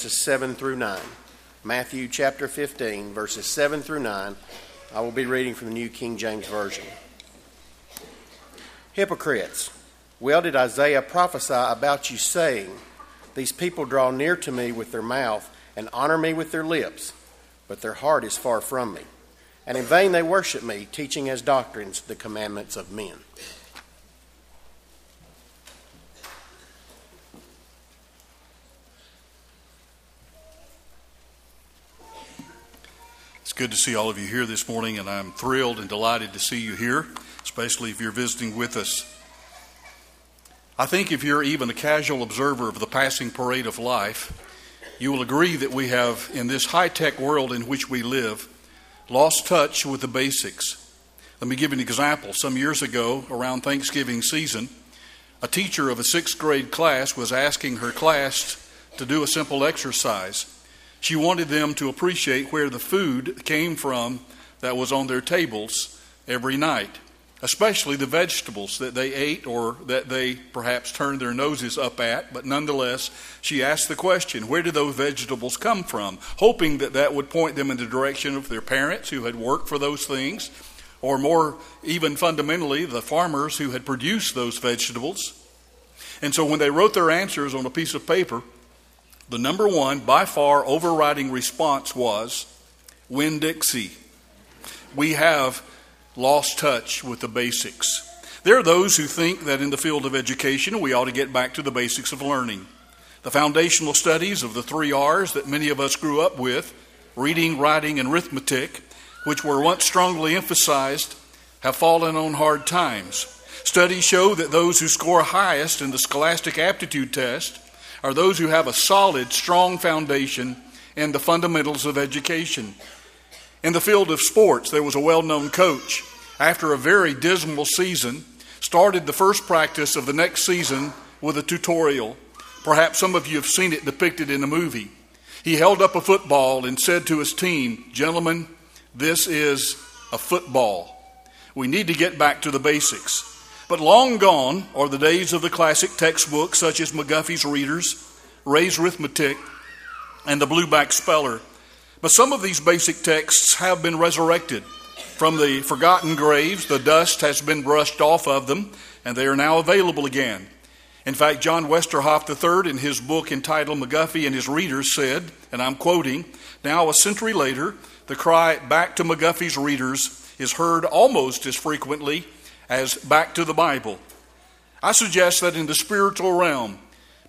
verses 7 through 9. Matthew chapter 15, verses 7 through 9. I will be reading from the New King James Version. Hypocrites, well did Isaiah prophesy about you, saying, These people draw near to me with their mouth and honor me with their lips, but their heart is far from me. And in vain they worship me, teaching as doctrines the commandments of men. Good to see all of you here this morning, and I'm thrilled and delighted to see you here, especially if you're visiting with us. I think if you're even a casual observer of the passing parade of life, you will agree that we have, in this high tech world in which we live, lost touch with the basics. Let me give you an example. Some years ago, around Thanksgiving season, a teacher of a sixth grade class was asking her class to do a simple exercise. She wanted them to appreciate where the food came from that was on their tables every night, especially the vegetables that they ate or that they perhaps turned their noses up at. But nonetheless, she asked the question where did those vegetables come from? Hoping that that would point them in the direction of their parents who had worked for those things, or more even fundamentally, the farmers who had produced those vegetables. And so when they wrote their answers on a piece of paper, the number one, by far, overriding response was Winn Dixie. We have lost touch with the basics. There are those who think that in the field of education we ought to get back to the basics of learning. The foundational studies of the three R's that many of us grew up with reading, writing, and arithmetic, which were once strongly emphasized, have fallen on hard times. Studies show that those who score highest in the scholastic aptitude test are those who have a solid, strong foundation in the fundamentals of education. In the field of sports, there was a well known coach. After a very dismal season, started the first practice of the next season with a tutorial. Perhaps some of you have seen it depicted in a movie. He held up a football and said to his team, Gentlemen, this is a football. We need to get back to the basics. But long gone are the days of the classic textbooks such as McGuffey's Readers, Ray's Arithmetic, and the Blueback Speller. But some of these basic texts have been resurrected. From the forgotten graves, the dust has been brushed off of them, and they are now available again. In fact, John Westerhoff III, in his book entitled McGuffey and His Readers, said, and I'm quoting, Now, a century later, the cry back to McGuffey's readers is heard almost as frequently as back to the Bible. I suggest that in the spiritual realm,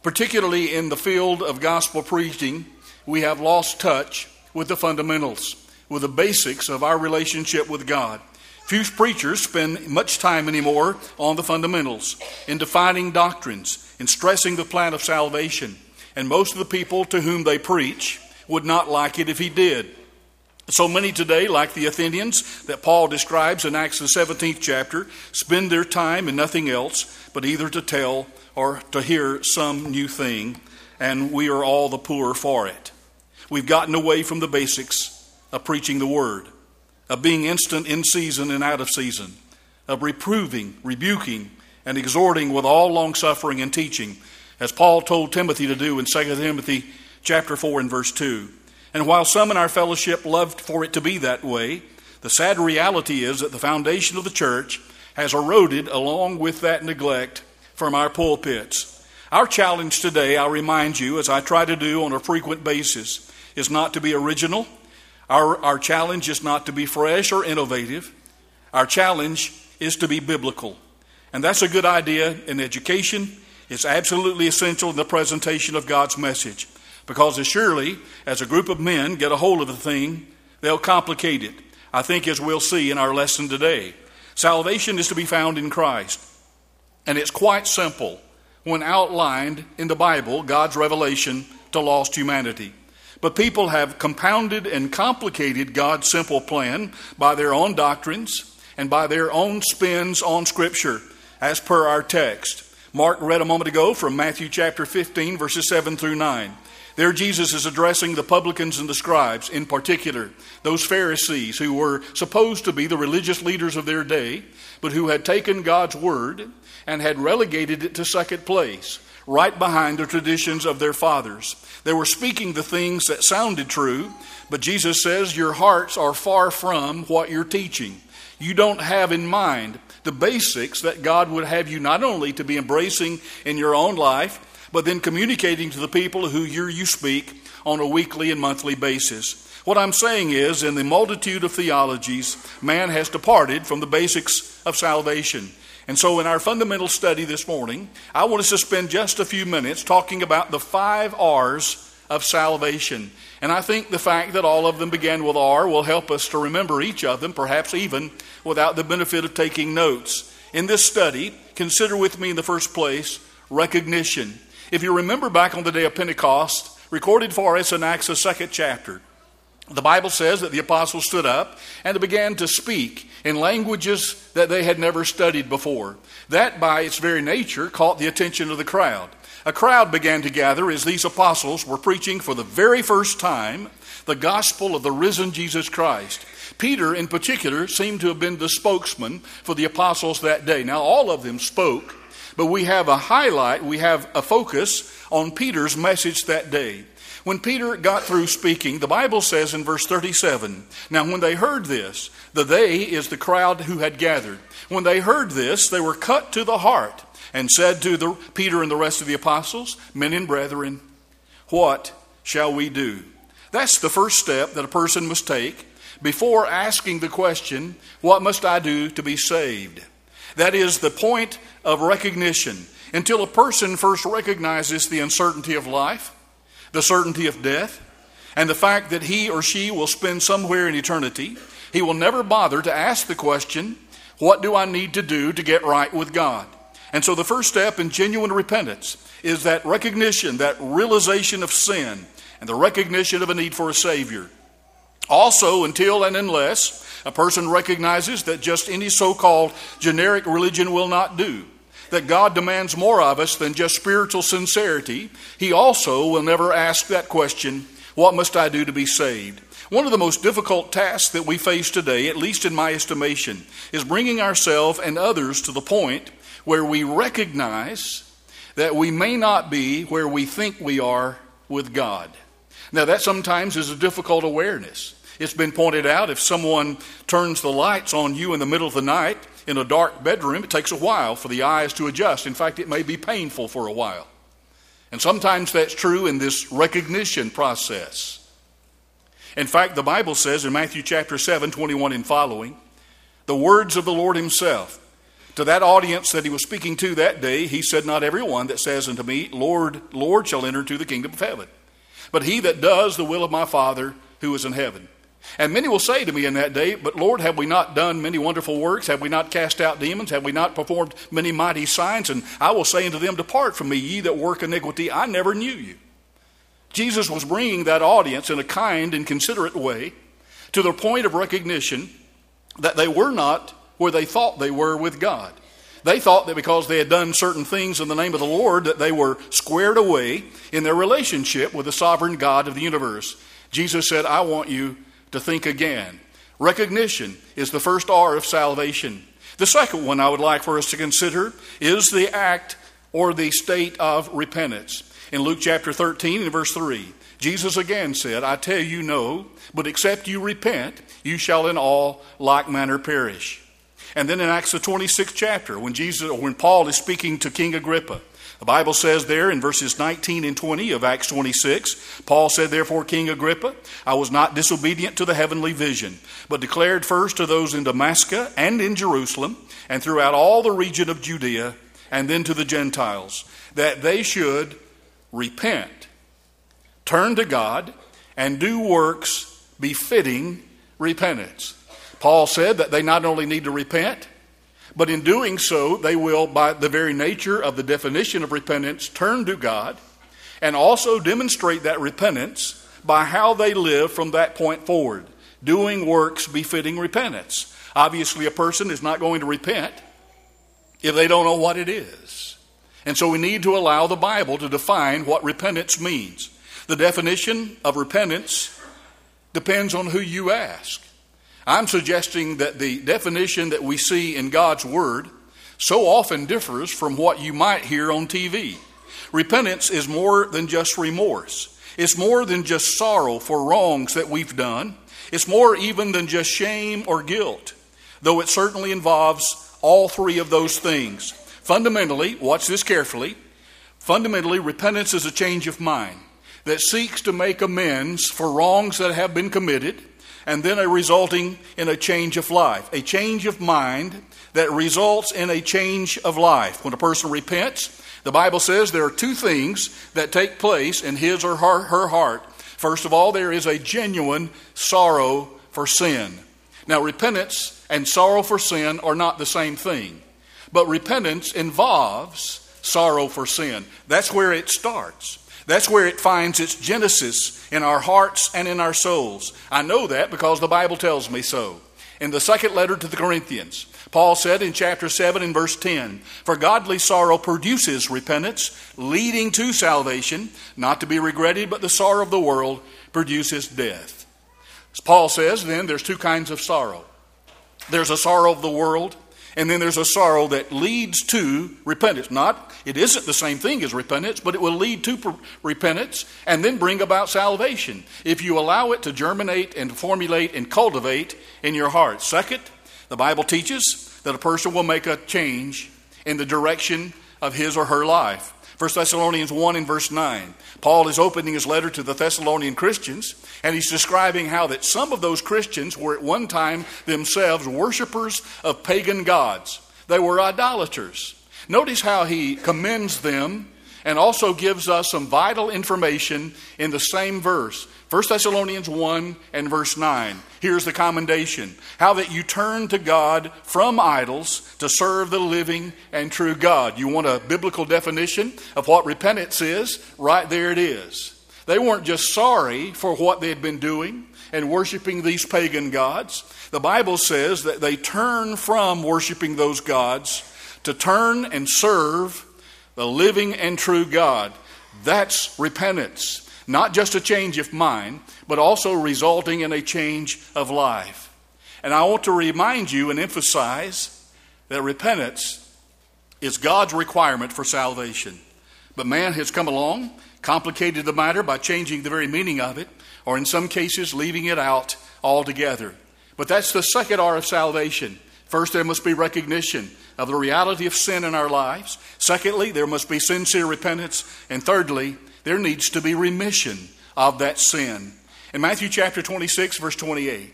particularly in the field of gospel preaching, we have lost touch with the fundamentals, with the basics of our relationship with God. Few preachers spend much time anymore on the fundamentals, in defining doctrines, in stressing the plan of salvation. And most of the people to whom they preach would not like it if he did. So many today, like the Athenians that Paul describes in Acts the 17th chapter, spend their time in nothing else but either to tell or to hear some new thing, and we are all the poorer for it. We've gotten away from the basics of preaching the word, of being instant in season and out of season, of reproving, rebuking, and exhorting with all long suffering and teaching, as Paul told Timothy to do in 2 Timothy chapter 4 and verse 2. And while some in our fellowship loved for it to be that way, the sad reality is that the foundation of the church has eroded along with that neglect from our pulpits. Our challenge today, I'll remind you, as I try to do on a frequent basis, is not to be original. Our, our challenge is not to be fresh or innovative. Our challenge is to be biblical. And that's a good idea in education. It's absolutely essential in the presentation of God's message. Because as surely as a group of men get a hold of the thing, they'll complicate it. I think, as we'll see in our lesson today, salvation is to be found in Christ. And it's quite simple when outlined in the Bible, God's revelation to lost humanity. But people have compounded and complicated God's simple plan by their own doctrines and by their own spins on Scripture, as per our text. Mark read a moment ago from Matthew chapter 15, verses 7 through 9. There, Jesus is addressing the publicans and the scribes, in particular, those Pharisees who were supposed to be the religious leaders of their day, but who had taken God's word and had relegated it to second place, right behind the traditions of their fathers. They were speaking the things that sounded true, but Jesus says your hearts are far from what you're teaching. You don't have in mind the basics that God would have you not only to be embracing in your own life, but then communicating to the people who hear you speak on a weekly and monthly basis. What I'm saying is, in the multitude of theologies, man has departed from the basics of salvation. And so, in our fundamental study this morning, I want us to spend just a few minutes talking about the five R's of salvation. And I think the fact that all of them began with R will help us to remember each of them, perhaps even without the benefit of taking notes. In this study, consider with me in the first place recognition. If you remember back on the day of Pentecost, recorded for us in Acts, the second chapter, the Bible says that the apostles stood up and began to speak in languages that they had never studied before. That, by its very nature, caught the attention of the crowd. A crowd began to gather as these apostles were preaching for the very first time the gospel of the risen Jesus Christ. Peter, in particular, seemed to have been the spokesman for the apostles that day. Now, all of them spoke, but we have a highlight, we have a focus on Peter's message that day. When Peter got through speaking, the Bible says in verse 37 Now, when they heard this, the they is the crowd who had gathered. When they heard this, they were cut to the heart and said to the, Peter and the rest of the apostles, Men and brethren, what shall we do? That's the first step that a person must take before asking the question, What must I do to be saved? That is the point of recognition. Until a person first recognizes the uncertainty of life, the certainty of death, and the fact that he or she will spend somewhere in eternity, he will never bother to ask the question, What do I need to do to get right with God? And so the first step in genuine repentance is that recognition, that realization of sin, and the recognition of a need for a Savior. Also, until and unless a person recognizes that just any so called generic religion will not do, that God demands more of us than just spiritual sincerity, he also will never ask that question what must I do to be saved? One of the most difficult tasks that we face today, at least in my estimation, is bringing ourselves and others to the point where we recognize that we may not be where we think we are with God. Now, that sometimes is a difficult awareness. It's been pointed out if someone turns the lights on you in the middle of the night in a dark bedroom, it takes a while for the eyes to adjust. In fact, it may be painful for a while. And sometimes that's true in this recognition process. In fact, the Bible says in Matthew chapter 7, 21 and following, the words of the Lord Himself. To that audience that He was speaking to that day, He said, Not everyone that says unto me, Lord, Lord, shall enter into the kingdom of heaven, but he that does the will of my Father who is in heaven. And many will say to me in that day, But Lord, have we not done many wonderful works? Have we not cast out demons? Have we not performed many mighty signs? And I will say unto them, Depart from me, ye that work iniquity, I never knew you. Jesus was bringing that audience in a kind and considerate way to the point of recognition that they were not where they thought they were with God. They thought that because they had done certain things in the name of the Lord that they were squared away in their relationship with the sovereign God of the universe. Jesus said, I want you to think again. Recognition is the first R of salvation. The second one I would like for us to consider is the act or the state of repentance. In Luke chapter 13 and verse 3, Jesus again said, I tell you no, but except you repent, you shall in all like manner perish. And then in Acts the 26th chapter, when Jesus or when Paul is speaking to King Agrippa, the Bible says there in verses 19 and 20 of Acts 26, Paul said, Therefore, King Agrippa, I was not disobedient to the heavenly vision, but declared first to those in Damascus and in Jerusalem, and throughout all the region of Judea, and then to the Gentiles, that they should repent, turn to God, and do works befitting repentance. Paul said that they not only need to repent, but in doing so, they will, by the very nature of the definition of repentance, turn to God and also demonstrate that repentance by how they live from that point forward, doing works befitting repentance. Obviously, a person is not going to repent if they don't know what it is. And so we need to allow the Bible to define what repentance means. The definition of repentance depends on who you ask. I'm suggesting that the definition that we see in God's Word so often differs from what you might hear on TV. repentance is more than just remorse. It's more than just sorrow for wrongs that we've done. It's more even than just shame or guilt, though it certainly involves all three of those things. Fundamentally, watch this carefully. Fundamentally, repentance is a change of mind that seeks to make amends for wrongs that have been committed and then a resulting in a change of life. A change of mind that results in a change of life. When a person repents, the Bible says there are two things that take place in his or her, her heart. First of all, there is a genuine sorrow for sin. Now, repentance and sorrow for sin are not the same thing, but repentance involves sorrow for sin. That's where it starts. That's where it finds its genesis in our hearts and in our souls. I know that because the Bible tells me so. In the second letter to the Corinthians, Paul said in chapter 7 and verse 10 For godly sorrow produces repentance, leading to salvation, not to be regretted, but the sorrow of the world produces death. As Paul says, then, there's two kinds of sorrow there's a sorrow of the world, and then there's a sorrow that leads to repentance. Not, it isn't the same thing as repentance, but it will lead to repentance and then bring about salvation if you allow it to germinate and formulate and cultivate in your heart. Second, the Bible teaches that a person will make a change in the direction of his or her life. 1 Thessalonians 1 and verse 9. Paul is opening his letter to the Thessalonian Christians, and he's describing how that some of those Christians were at one time themselves worshippers of pagan gods. They were idolaters. Notice how he commends them and also gives us some vital information in the same verse. 1 Thessalonians 1 and verse 9. Here's the commendation how that you turn to God from idols to serve the living and true God. You want a biblical definition of what repentance is? Right there it is. They weren't just sorry for what they had been doing and worshiping these pagan gods. The Bible says that they turn from worshiping those gods to turn and serve the living and true God. That's repentance. Not just a change of mind, but also resulting in a change of life. And I want to remind you and emphasize that repentance is God's requirement for salvation. But man has come along, complicated the matter by changing the very meaning of it, or in some cases, leaving it out altogether. But that's the second R of salvation. First, there must be recognition of the reality of sin in our lives. Secondly, there must be sincere repentance. And thirdly, there needs to be remission of that sin. In Matthew chapter 26, verse 28,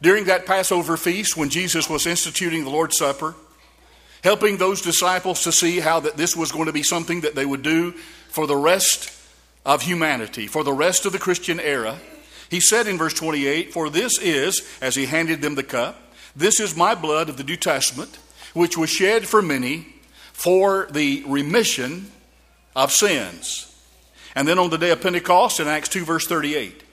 during that Passover feast, when Jesus was instituting the Lord's Supper, helping those disciples to see how that this was going to be something that they would do for the rest of humanity, for the rest of the Christian era, he said in verse 28, For this is, as he handed them the cup, this is my blood of the New Testament, which was shed for many for the remission of sins. And then on the day of Pentecost in Acts 2, verse 38,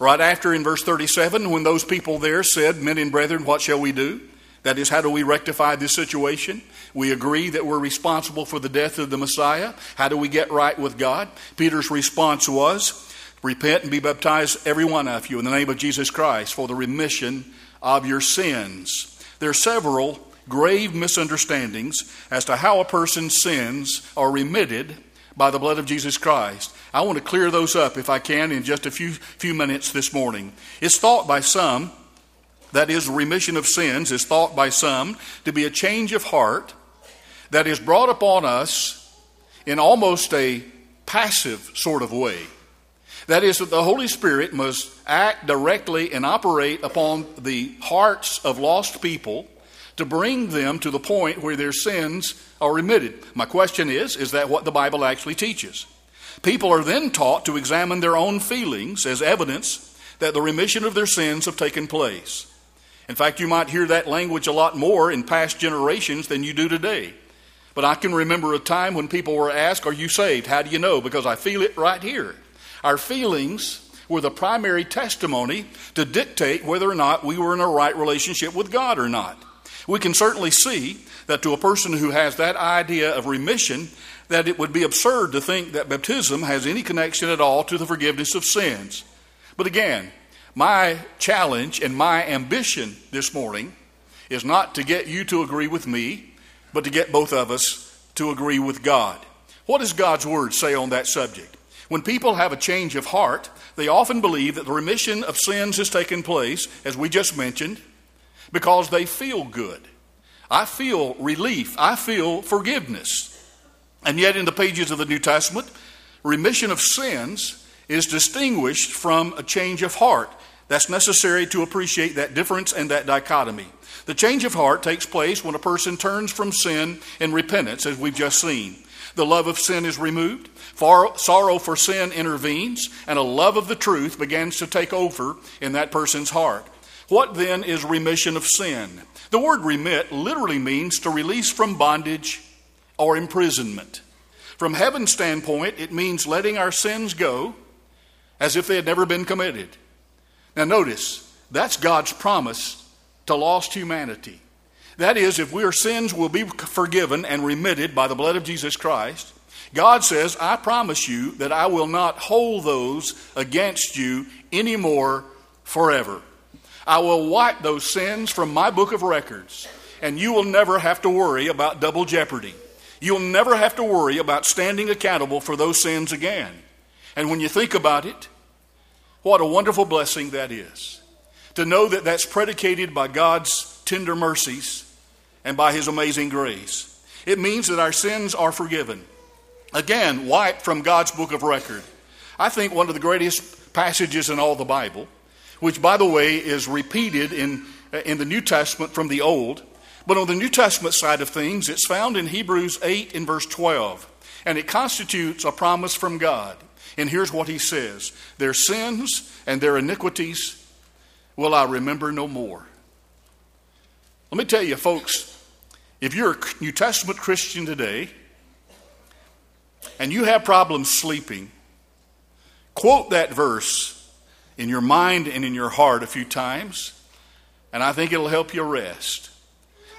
right after in verse 37, when those people there said, Men and brethren, what shall we do? That is, how do we rectify this situation? We agree that we're responsible for the death of the Messiah. How do we get right with God? Peter's response was, Repent and be baptized, every one of you, in the name of Jesus Christ for the remission of your sins. There are several grave misunderstandings as to how a person's sins are remitted by the blood of Jesus Christ. I want to clear those up if I can in just a few, few minutes this morning. It's thought by some, that is, remission of sins, is thought by some to be a change of heart that is brought upon us in almost a passive sort of way. That is, that the Holy Spirit must act directly and operate upon the hearts of lost people to bring them to the point where their sins are remitted. My question is is that what the Bible actually teaches? People are then taught to examine their own feelings as evidence that the remission of their sins have taken place. In fact, you might hear that language a lot more in past generations than you do today. But I can remember a time when people were asked, Are you saved? How do you know? Because I feel it right here. Our feelings were the primary testimony to dictate whether or not we were in a right relationship with God or not. We can certainly see that to a person who has that idea of remission, that it would be absurd to think that baptism has any connection at all to the forgiveness of sins. But again, my challenge and my ambition this morning is not to get you to agree with me, but to get both of us to agree with God. What does God's Word say on that subject? When people have a change of heart, they often believe that the remission of sins has taken place, as we just mentioned, because they feel good. I feel relief. I feel forgiveness. And yet, in the pages of the New Testament, remission of sins is distinguished from a change of heart. That's necessary to appreciate that difference and that dichotomy. The change of heart takes place when a person turns from sin in repentance, as we've just seen. The love of sin is removed, sorrow for sin intervenes, and a love of the truth begins to take over in that person's heart. What then is remission of sin? The word remit literally means to release from bondage or imprisonment. From heaven's standpoint, it means letting our sins go as if they had never been committed. Now, notice, that's God's promise to lost humanity. That is, if our sins will be forgiven and remitted by the blood of Jesus Christ, God says, I promise you that I will not hold those against you anymore forever. I will wipe those sins from my book of records, and you will never have to worry about double jeopardy. You'll never have to worry about standing accountable for those sins again. And when you think about it, what a wonderful blessing that is. To know that that's predicated by God's tender mercies and by His amazing grace. It means that our sins are forgiven. Again, wiped from God's book of record. I think one of the greatest passages in all the Bible, which, by the way, is repeated in, uh, in the New Testament from the Old, but on the New Testament side of things, it's found in Hebrews 8 in verse 12, and it constitutes a promise from God. And here's what he says Their sins and their iniquities will I remember no more. Let me tell you, folks, if you're a New Testament Christian today and you have problems sleeping, quote that verse in your mind and in your heart a few times, and I think it'll help you rest.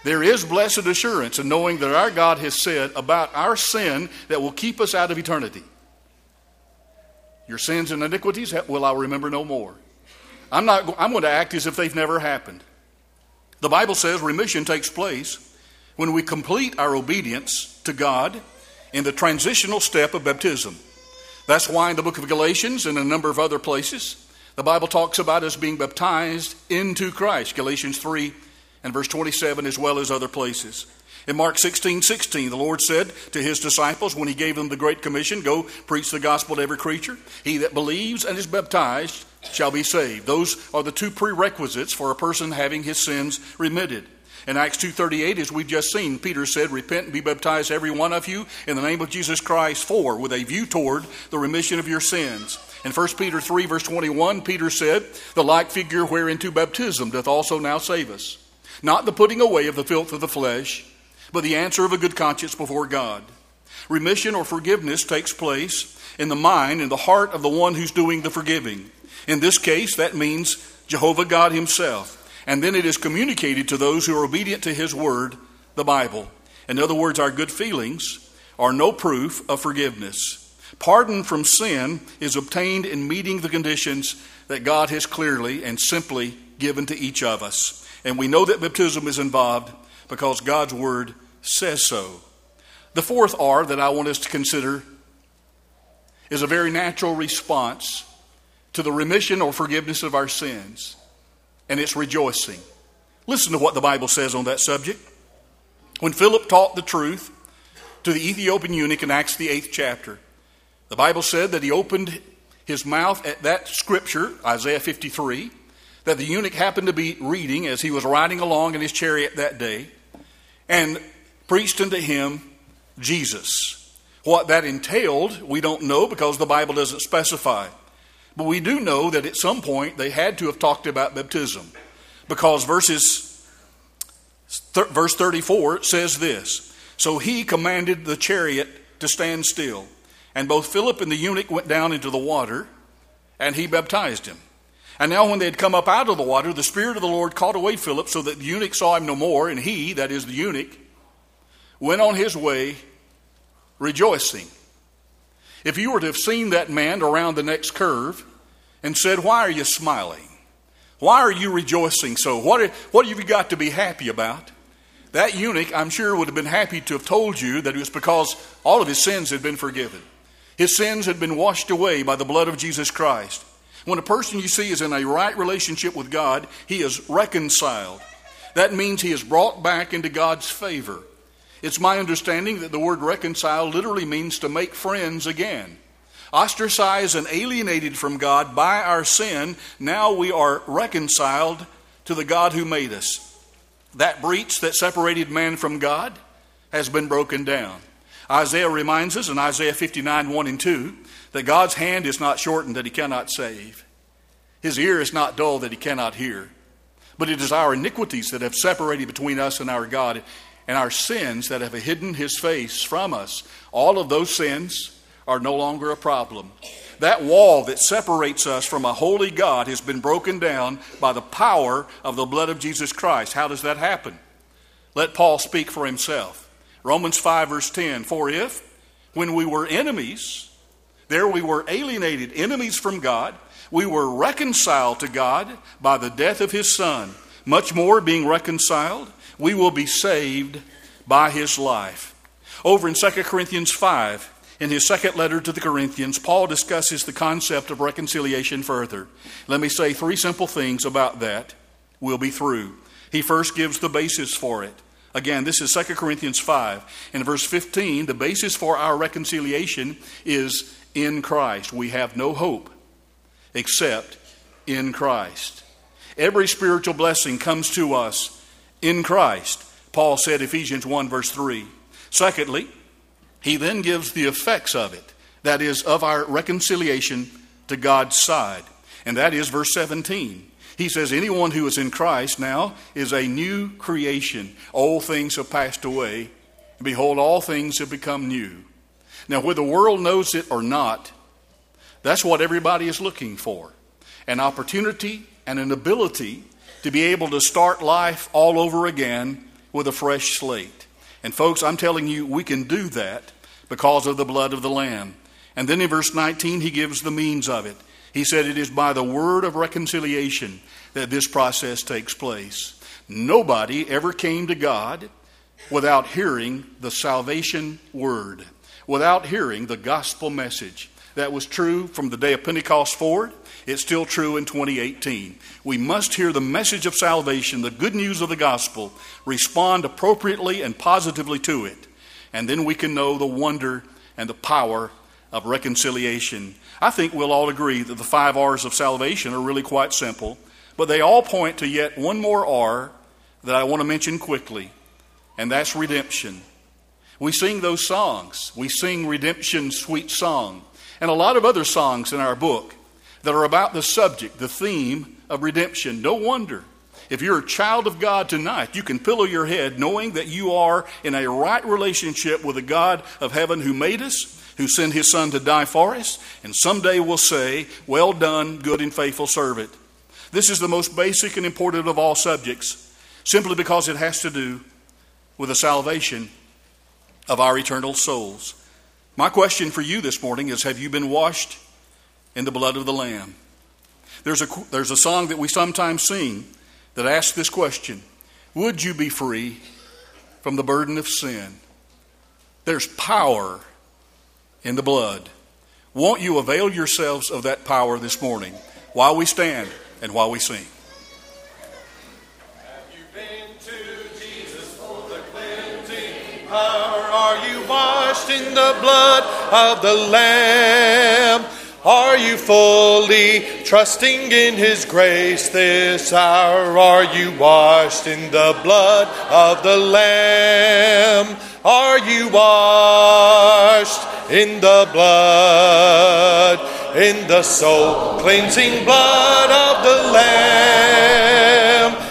There is blessed assurance in knowing that our God has said about our sin that will keep us out of eternity. Your sins and iniquities will I remember no more. I'm, not, I'm going to act as if they've never happened. The Bible says remission takes place when we complete our obedience to God in the transitional step of baptism. That's why in the book of Galatians and a number of other places, the Bible talks about us being baptized into Christ. Galatians 3 and verse 27, as well as other places. In Mark 16 16, the Lord said to his disciples when he gave them the Great Commission, Go preach the gospel to every creature. He that believes and is baptized shall be saved. Those are the two prerequisites for a person having his sins remitted. In Acts 2:38 as we've just seen, Peter said, "Repent and be baptized every one of you in the name of Jesus Christ for with a view toward the remission of your sins." In 1 Peter 3 verse 21, Peter said, "The like figure whereinto baptism doth also now save us, not the putting away of the filth of the flesh, but the answer of a good conscience before God." Remission or forgiveness takes place in the mind and the heart of the one who's doing the forgiving. In this case, that means Jehovah God Himself. And then it is communicated to those who are obedient to His Word, the Bible. In other words, our good feelings are no proof of forgiveness. Pardon from sin is obtained in meeting the conditions that God has clearly and simply given to each of us. And we know that baptism is involved because God's Word says so. The fourth R that I want us to consider is a very natural response to the remission or forgiveness of our sins, and it's rejoicing. Listen to what the Bible says on that subject. When Philip taught the truth to the Ethiopian eunuch in Acts, the eighth chapter, the Bible said that he opened his mouth at that scripture, Isaiah 53, that the eunuch happened to be reading as he was riding along in his chariot that day, and preached unto him Jesus. What that entailed, we don't know because the Bible doesn't specify. But we do know that at some point they had to have talked about baptism because verses th- verse 34 says this. So he commanded the chariot to stand still, and both Philip and the eunuch went down into the water, and he baptized him. And now, when they had come up out of the water, the Spirit of the Lord caught away Philip, so that the eunuch saw him no more, and he, that is the eunuch, went on his way rejoicing. If you were to have seen that man around the next curve and said, Why are you smiling? Why are you rejoicing so? What, what have you got to be happy about? That eunuch, I'm sure, would have been happy to have told you that it was because all of his sins had been forgiven. His sins had been washed away by the blood of Jesus Christ. When a person you see is in a right relationship with God, he is reconciled. That means he is brought back into God's favor. It's my understanding that the word reconcile literally means to make friends again. Ostracized and alienated from God by our sin, now we are reconciled to the God who made us. That breach that separated man from God has been broken down. Isaiah reminds us in Isaiah 59 1 and 2 that God's hand is not shortened that he cannot save, his ear is not dull that he cannot hear. But it is our iniquities that have separated between us and our God, and our sins that have hidden his face from us. All of those sins are no longer a problem. That wall that separates us from a holy God has been broken down by the power of the blood of Jesus Christ. How does that happen? Let Paul speak for himself. Romans 5, verse 10 For if, when we were enemies, there we were alienated, enemies from God, we were reconciled to God by the death of his Son. Much more, being reconciled, we will be saved by his life. Over in 2 Corinthians 5, in his second letter to the Corinthians, Paul discusses the concept of reconciliation further. Let me say three simple things about that. We'll be through. He first gives the basis for it. Again, this is 2 Corinthians 5. In verse 15, the basis for our reconciliation is in Christ. We have no hope except in Christ. Every spiritual blessing comes to us in Christ. Paul said, Ephesians 1, verse 3. Secondly, he then gives the effects of it, that is, of our reconciliation to God's side. And that is verse 17. He says, Anyone who is in Christ now is a new creation. Old things have passed away. Behold, all things have become new. Now, whether the world knows it or not, that's what everybody is looking for an opportunity and an ability to be able to start life all over again with a fresh slate. And, folks, I'm telling you, we can do that because of the blood of the Lamb. And then in verse 19, he gives the means of it. He said, It is by the word of reconciliation that this process takes place. Nobody ever came to God without hearing the salvation word, without hearing the gospel message. That was true from the day of Pentecost forward. It's still true in 2018. We must hear the message of salvation, the good news of the gospel, respond appropriately and positively to it, and then we can know the wonder and the power of reconciliation. I think we'll all agree that the five R's of salvation are really quite simple, but they all point to yet one more R that I want to mention quickly, and that's redemption. We sing those songs. We sing Redemption's Sweet Song and a lot of other songs in our book that are about the subject, the theme of redemption. No wonder. If you're a child of God tonight, you can pillow your head knowing that you are in a right relationship with the God of heaven who made us, who sent his son to die for us, and someday will say, Well done, good and faithful servant. This is the most basic and important of all subjects, simply because it has to do with the salvation of our eternal souls. My question for you this morning is Have you been washed in the blood of the Lamb? There's a, there's a song that we sometimes sing that asks this question Would you be free from the burden of sin? There's power in the blood. Won't you avail yourselves of that power this morning while we stand and while we sing? Are you washed in the blood of the Lamb? Are you fully trusting in His grace this hour? Are you washed in the blood of the Lamb? Are you washed in the blood, in the soul cleansing blood of the Lamb?